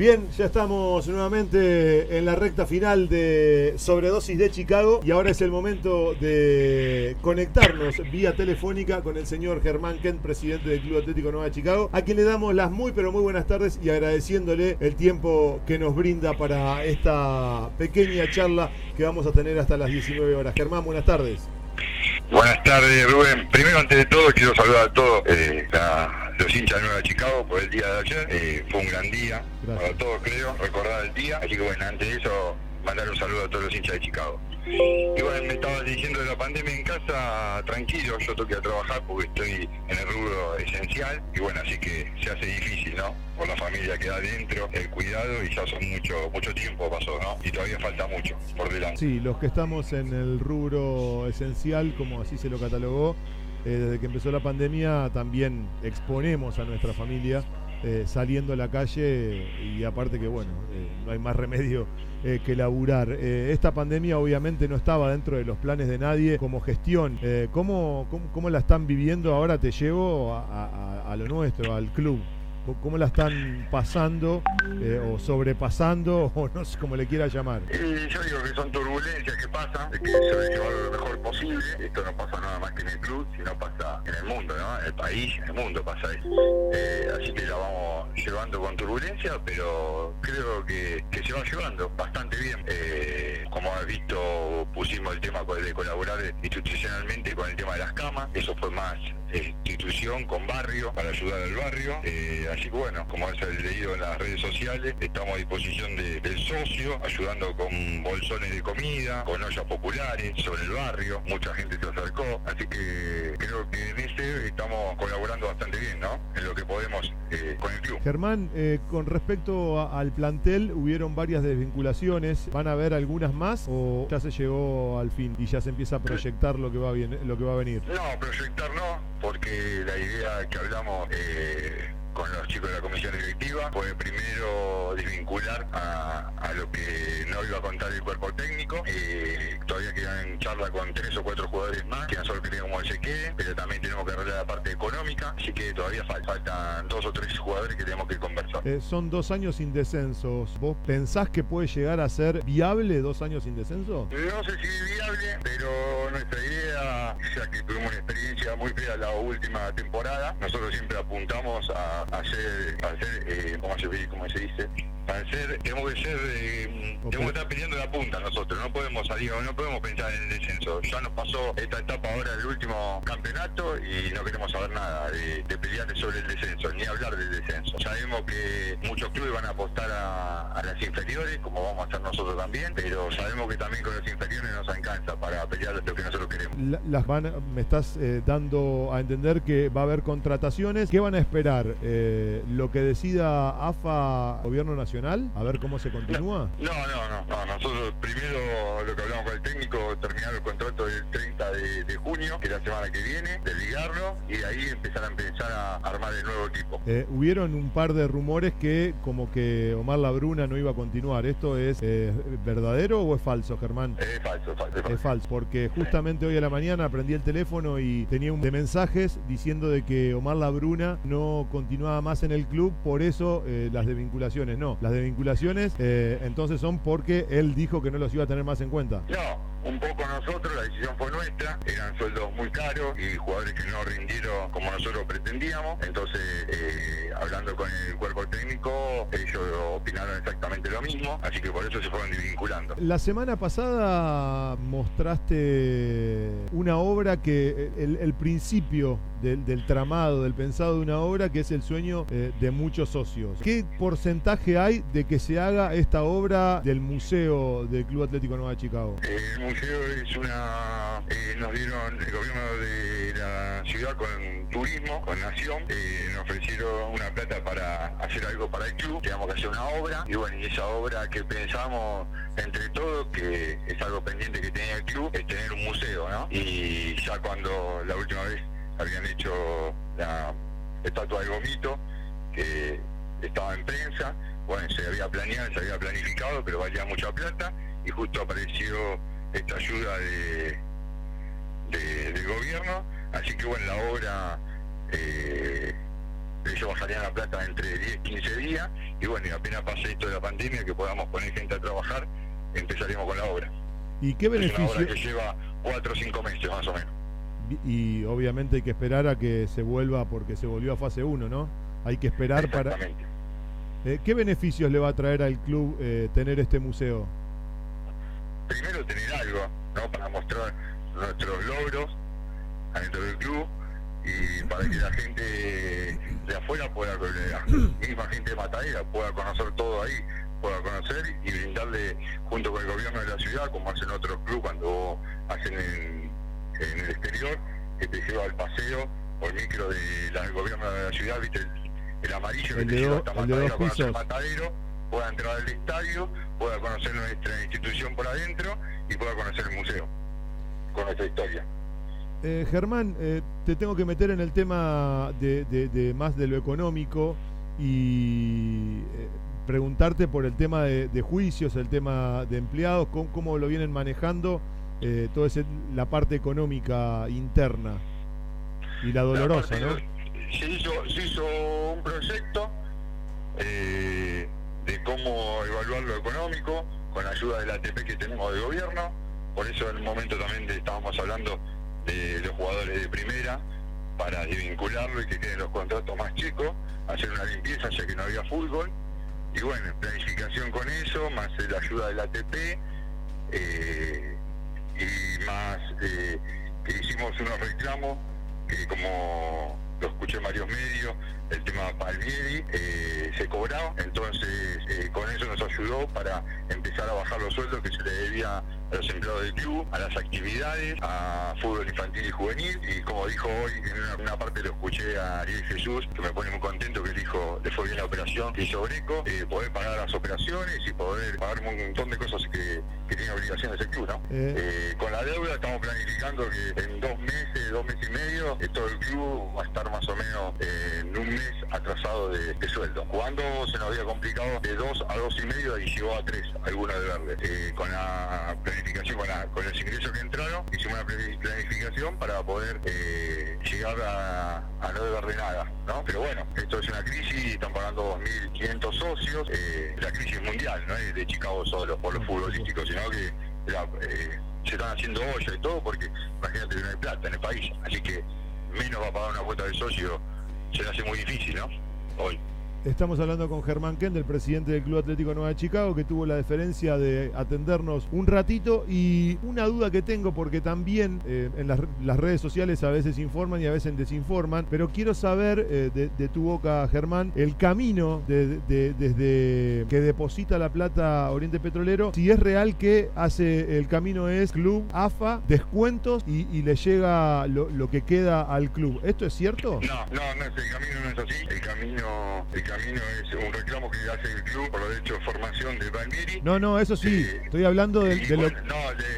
Bien, ya estamos nuevamente en la recta final de Sobredosis de Chicago y ahora es el momento de conectarnos vía telefónica con el señor Germán Kent, presidente del Club Atlético Nueva Chicago, a quien le damos las muy pero muy buenas tardes y agradeciéndole el tiempo que nos brinda para esta pequeña charla que vamos a tener hasta las 19 horas. Germán, buenas tardes. Buenas tardes, Rubén. Primero, antes de todo, quiero saludar a todos eh, los hinchas de Nueva Chicago por el día de ayer. Eh, fue un gran día para todos, creo, recordar el día. Así que, bueno, antes de eso, mandar un saludo a todos los hinchas de Chicago. Y bueno, me estaba diciendo de la pandemia en casa, tranquilo, yo tengo que a trabajar porque estoy en el rubro esencial. Y bueno, así que se hace difícil, ¿no? Por la familia que da adentro, el cuidado y ya son mucho, mucho tiempo pasó, ¿no? Y todavía falta mucho por delante. Sí, los que estamos en el rubro esencial, como así se lo catalogó, eh, desde que empezó la pandemia también exponemos a nuestra familia eh, saliendo a la calle y aparte que bueno, eh, no hay más remedio que laburar. esta pandemia obviamente no estaba dentro de los planes de nadie como gestión. ¿cómo, cómo, la están viviendo ahora? Te llevo a lo nuestro, al club cómo la están pasando eh, o sobrepasando o no sé cómo le quiera llamar. Eh, yo digo que son turbulencias que pasan, que se llevar lo mejor posible. Esto no pasa nada más que en el club, sino pasa en el mundo, ¿no? En el país, en el mundo pasa eso. Eh, así que la vamos llevando con turbulencia, pero creo que, que se va llevando bastante bien. Como has visto, pusimos el tema de colaborar institucionalmente con el tema de las camas. Eso fue más institución con barrio para ayudar al barrio. Eh, así que bueno, como has leído en las redes sociales, estamos a disposición del socio, ayudando con bolsones de comida, con ollas populares sobre el barrio. Mucha gente se acercó, así que creo que en ese estamos colaborando bastante bien, ¿no? En lo que podemos eh, con el club. Germán, eh, con respecto al plantel, hubieron varias desvinculaciones. ¿Van a haber algunas más o ya se llegó al fin y ya se empieza a proyectar lo que va, bien, lo que va a venir? No, proyectar no porque la idea que hablamos eh, con los chicos de la comisión directiva fue primero desvincular a, lo que no iba a contar el cuerpo técnico. Eh, todavía quedan en charla con tres o cuatro jugadores más, que no solo queremos que se quede, pero también tenemos que arreglar la parte económica, así que todavía faltan dos o tres jugadores que tenemos que. Eh, son dos años sin descensos. ¿Vos pensás que puede llegar a ser viable dos años sin descenso? No sé si es viable, pero nuestra idea, ya que tuvimos una experiencia muy fea la última temporada, nosotros siempre apuntamos a hacer, hacer eh, ¿cómo, se, ¿cómo se dice? Hacer, tenemos que ser, eh, tenemos que estar peleando la punta nosotros, no podemos salir, no podemos pensar en el descenso. Ya nos pasó esta etapa ahora del último campeonato y no queremos saber nada de, de pelear sobre el descenso, ni hablar del descenso. Sabemos que muchos clubes van a apostar a, a, las inferiores, como vamos a hacer nosotros también, pero sabemos que también con las inferiores nos alcanza para pelear las van, me estás eh, dando a entender que va a haber contrataciones. ¿Qué van a esperar? Eh, lo que decida AFA, Gobierno Nacional, a ver cómo se continúa? No, no, no, no, nosotros primero lo que hablamos con el técnico, terminar el contrato del 30 de, junio, que es la semana que viene, y de ahí empezar a empezar a armar el nuevo equipo. Eh, hubieron un par de rumores que como que Omar Labruna no iba a continuar. ¿Esto es eh, verdadero o es falso, Germán? Es falso, falso, es falso. Es falso, porque justamente hoy a la mañana aprendí el teléfono y tenía un de mensajes diciendo de que Omar Labruna no continuaba más en el club, por eso eh, las desvinculaciones. No, las desvinculaciones entonces son porque él dijo que no los iba a tener más en cuenta. No, la decisión fue nuestra, eran sueldos muy caros y jugadores que no rindieron como nosotros pretendíamos, entonces eh, hablando con el cuerpo técnico, ellos opinaron exactamente lo mismo, así que por eso se fueron La semana pasada mostraste una obra que el, principio del, tramado, del pensado de una obra que es el sueño eh, de muchos socios. ¿Qué porcentaje hay de que se haga esta obra del museo del Club Atlético Nueva Chicago? El museo es una... Eh, nos dieron el gobierno de la ciudad con turismo, con Nación, eh, nos ofrecieron una plata para hacer algo para el club, teníamos que hacer una obra y bueno, y esa obra que pensamos entre todos, que es algo pendiente que tenía el club, es tener un museo, ¿no? Y ya cuando la última vez habían hecho la estatua del gomito, que estaba en prensa, bueno, se había planeado, se había planificado, pero valía mucha plata, y justo apareció esta ayuda de, del gobierno, así que bueno, la obra, eh, ellos bajarían la plata entre 10 15 días, y bueno, y apenas pase esto de la pandemia, que podamos poner gente a trabajar, empezaremos con la obra. ¿Y qué beneficio? Es una obra que lleva cuatro o cinco meses más o menos. Y obviamente hay que esperar a que se vuelva, porque se volvió a fase 1, ¿no? Hay que esperar para... Eh, ¿Qué beneficios le va a traer al club eh, tener este museo? Primero tener algo, ¿no? Para mostrar nuestros logros adentro del club y para que la gente de afuera pueda, la misma gente de Matadera pueda conocer todo ahí, pueda conocer y brindarle junto con el gobierno de la ciudad, como hacen otros clubes cuando hacen en, el exterior, que te lleva al paseo por micro del gobierno de la ciudad, viste el, amarillo que te lleva hasta Matadero, conocer Matadero, pueda entrar al estadio, pueda conocer nuestra institución por adentro y pueda conocer el museo con nuestra historia. Eh, Germán, eh, te tengo que meter en el tema de, más de lo económico y eh, preguntarte por el tema de, juicios, el tema de empleados, cómo, lo vienen manejando, toda la parte económica interna y la dolorosa, ¿no? Se hizo, se hizo un proyecto de cómo evaluar lo económico con la ayuda del ATP que tenemos de gobierno, por eso en un momento también estábamos hablando de los jugadores de primera para desvincularlo y que queden los contratos más chicos, hacer una limpieza ya que no había fútbol. Y bueno, planificación con eso, más la ayuda del ATP eh, y más eh, que hicimos unos reclamos que como lo escuché en varios medios, el tema Palmieri, eh, se cobraba, entonces con eso nos ayudó para empezar a bajar los sueldos que se le debía a los empleados del club, a las actividades, a fútbol infantil y juvenil. Y como dijo hoy, en una, parte lo escuché a Ariel Jesús, que me pone muy contento, que dijo, le fue bien la operación que hizo Greco, eh, poder pagar las operaciones y poder pagar un montón de cosas que, que tiene obligaciones el club, ¿no? Eh. Eh, con la deuda estamos planificando que en dos meses, dos meses y medio, todo el club va a estar más o menos en un mes atrasado de, sueldo. Cuando se nos había complicado de dos a dos y medio y llegó a tres, alguna de verdes. con la planificación, con, con, los ingresos que entraron, hicimos una planificación para poder eh, llegar a, no deber de nada, ¿no? Pero bueno, esto es una crisis, están pagando 2.500 socios, eh, la crisis mundial, no es de Chicago solo por los futbolísticos, sino que eh, se están haciendo olla y todo porque imagínate que no hay plata en el país, así que menos va a pagar una cuota de socio, se le hace muy difícil, ¿no? Hoy. Estamos hablando con Germán Kent, el presidente del Club Atlético Nueva Chicago, que tuvo la deferencia de atendernos un ratito. Y una duda que tengo, porque también eh, en las, redes sociales a veces informan y a veces desinforman, pero quiero saber eh, de, tu boca, Germán, el camino desde que deposita la plata Oriente Petrolero, si es real que hace el camino es club, AFA, descuentos y, le llega lo, que queda al club. ¿Esto es cierto? No, no, no, el camino no es así. El camino camino es un reclamo que hace el club por lo hecho formación de Palmieri. No, no, eso sí, eh, estoy hablando de, lo... No,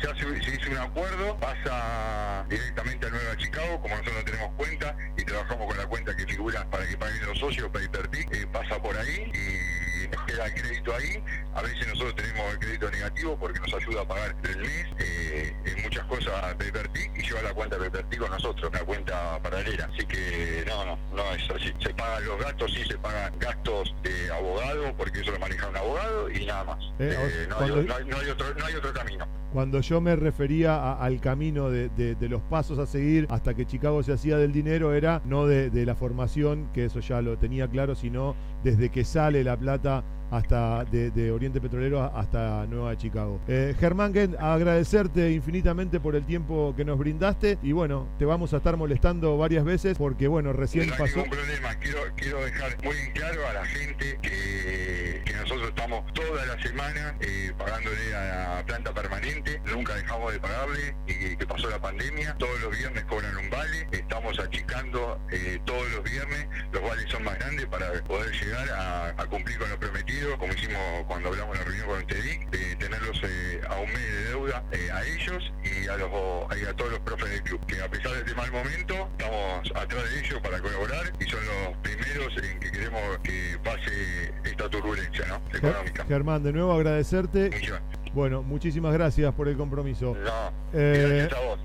se, hace, se, hizo un acuerdo, pasa directamente a Nueva Chicago, como nosotros tenemos cuenta y trabajamos con la cuenta que figura para que paguen los socios, para eh, pasa por ahí y queda el crédito ahí. A veces nosotros tenemos el crédito negativo porque nos ayuda a pagar el mes eh, en muchas cosas Paypertic y lleva la cuenta Paypertic con nosotros, una cuenta paralela. Así que no, no, no es así. Se pagan los gastos, sí se pagan gastos de abogado, porque eso lo maneja un abogado y nada más. Eh, eh, no, hay, otro, no, hay, otro, camino. Cuando yo me refería al camino de, los pasos a seguir hasta que Chicago se hacía del dinero, era no de, la formación, que eso ya lo tenía claro, sino desde que sale la plata hasta de, Oriente Petrolero hasta Nueva Chicago. Eh, Germán Gent, agradecerte infinitamente por el tiempo que nos brindaste. Y bueno, te vamos a estar molestando varias veces porque bueno, recién no pasó... Problema, quiero, quiero dejar muy claro a la gente que, que nosotros estamos toda la semana eh, pagándole a la planta permanente, nunca dejamos de pagarle y que pasó la pandemia, todos los viernes cobran un vale, estamos achicando eh, todos los viernes, los vales son más grandes para poder llegar a, a cumplir con lo prometido como hicimos cuando hablamos en la reunión con el TEDIC, de tenerlos eh, a un mes de deuda eh, a ellos y a, los, a todos los profes del club, que a pesar de este mal momento, estamos atrás de ellos para colaborar y son los primeros en que queremos que pase esta turbulencia ¿no? económica. Germán, de nuevo agradecerte. Bueno, muchísimas gracias por el compromiso. No, eh, gracias a vos.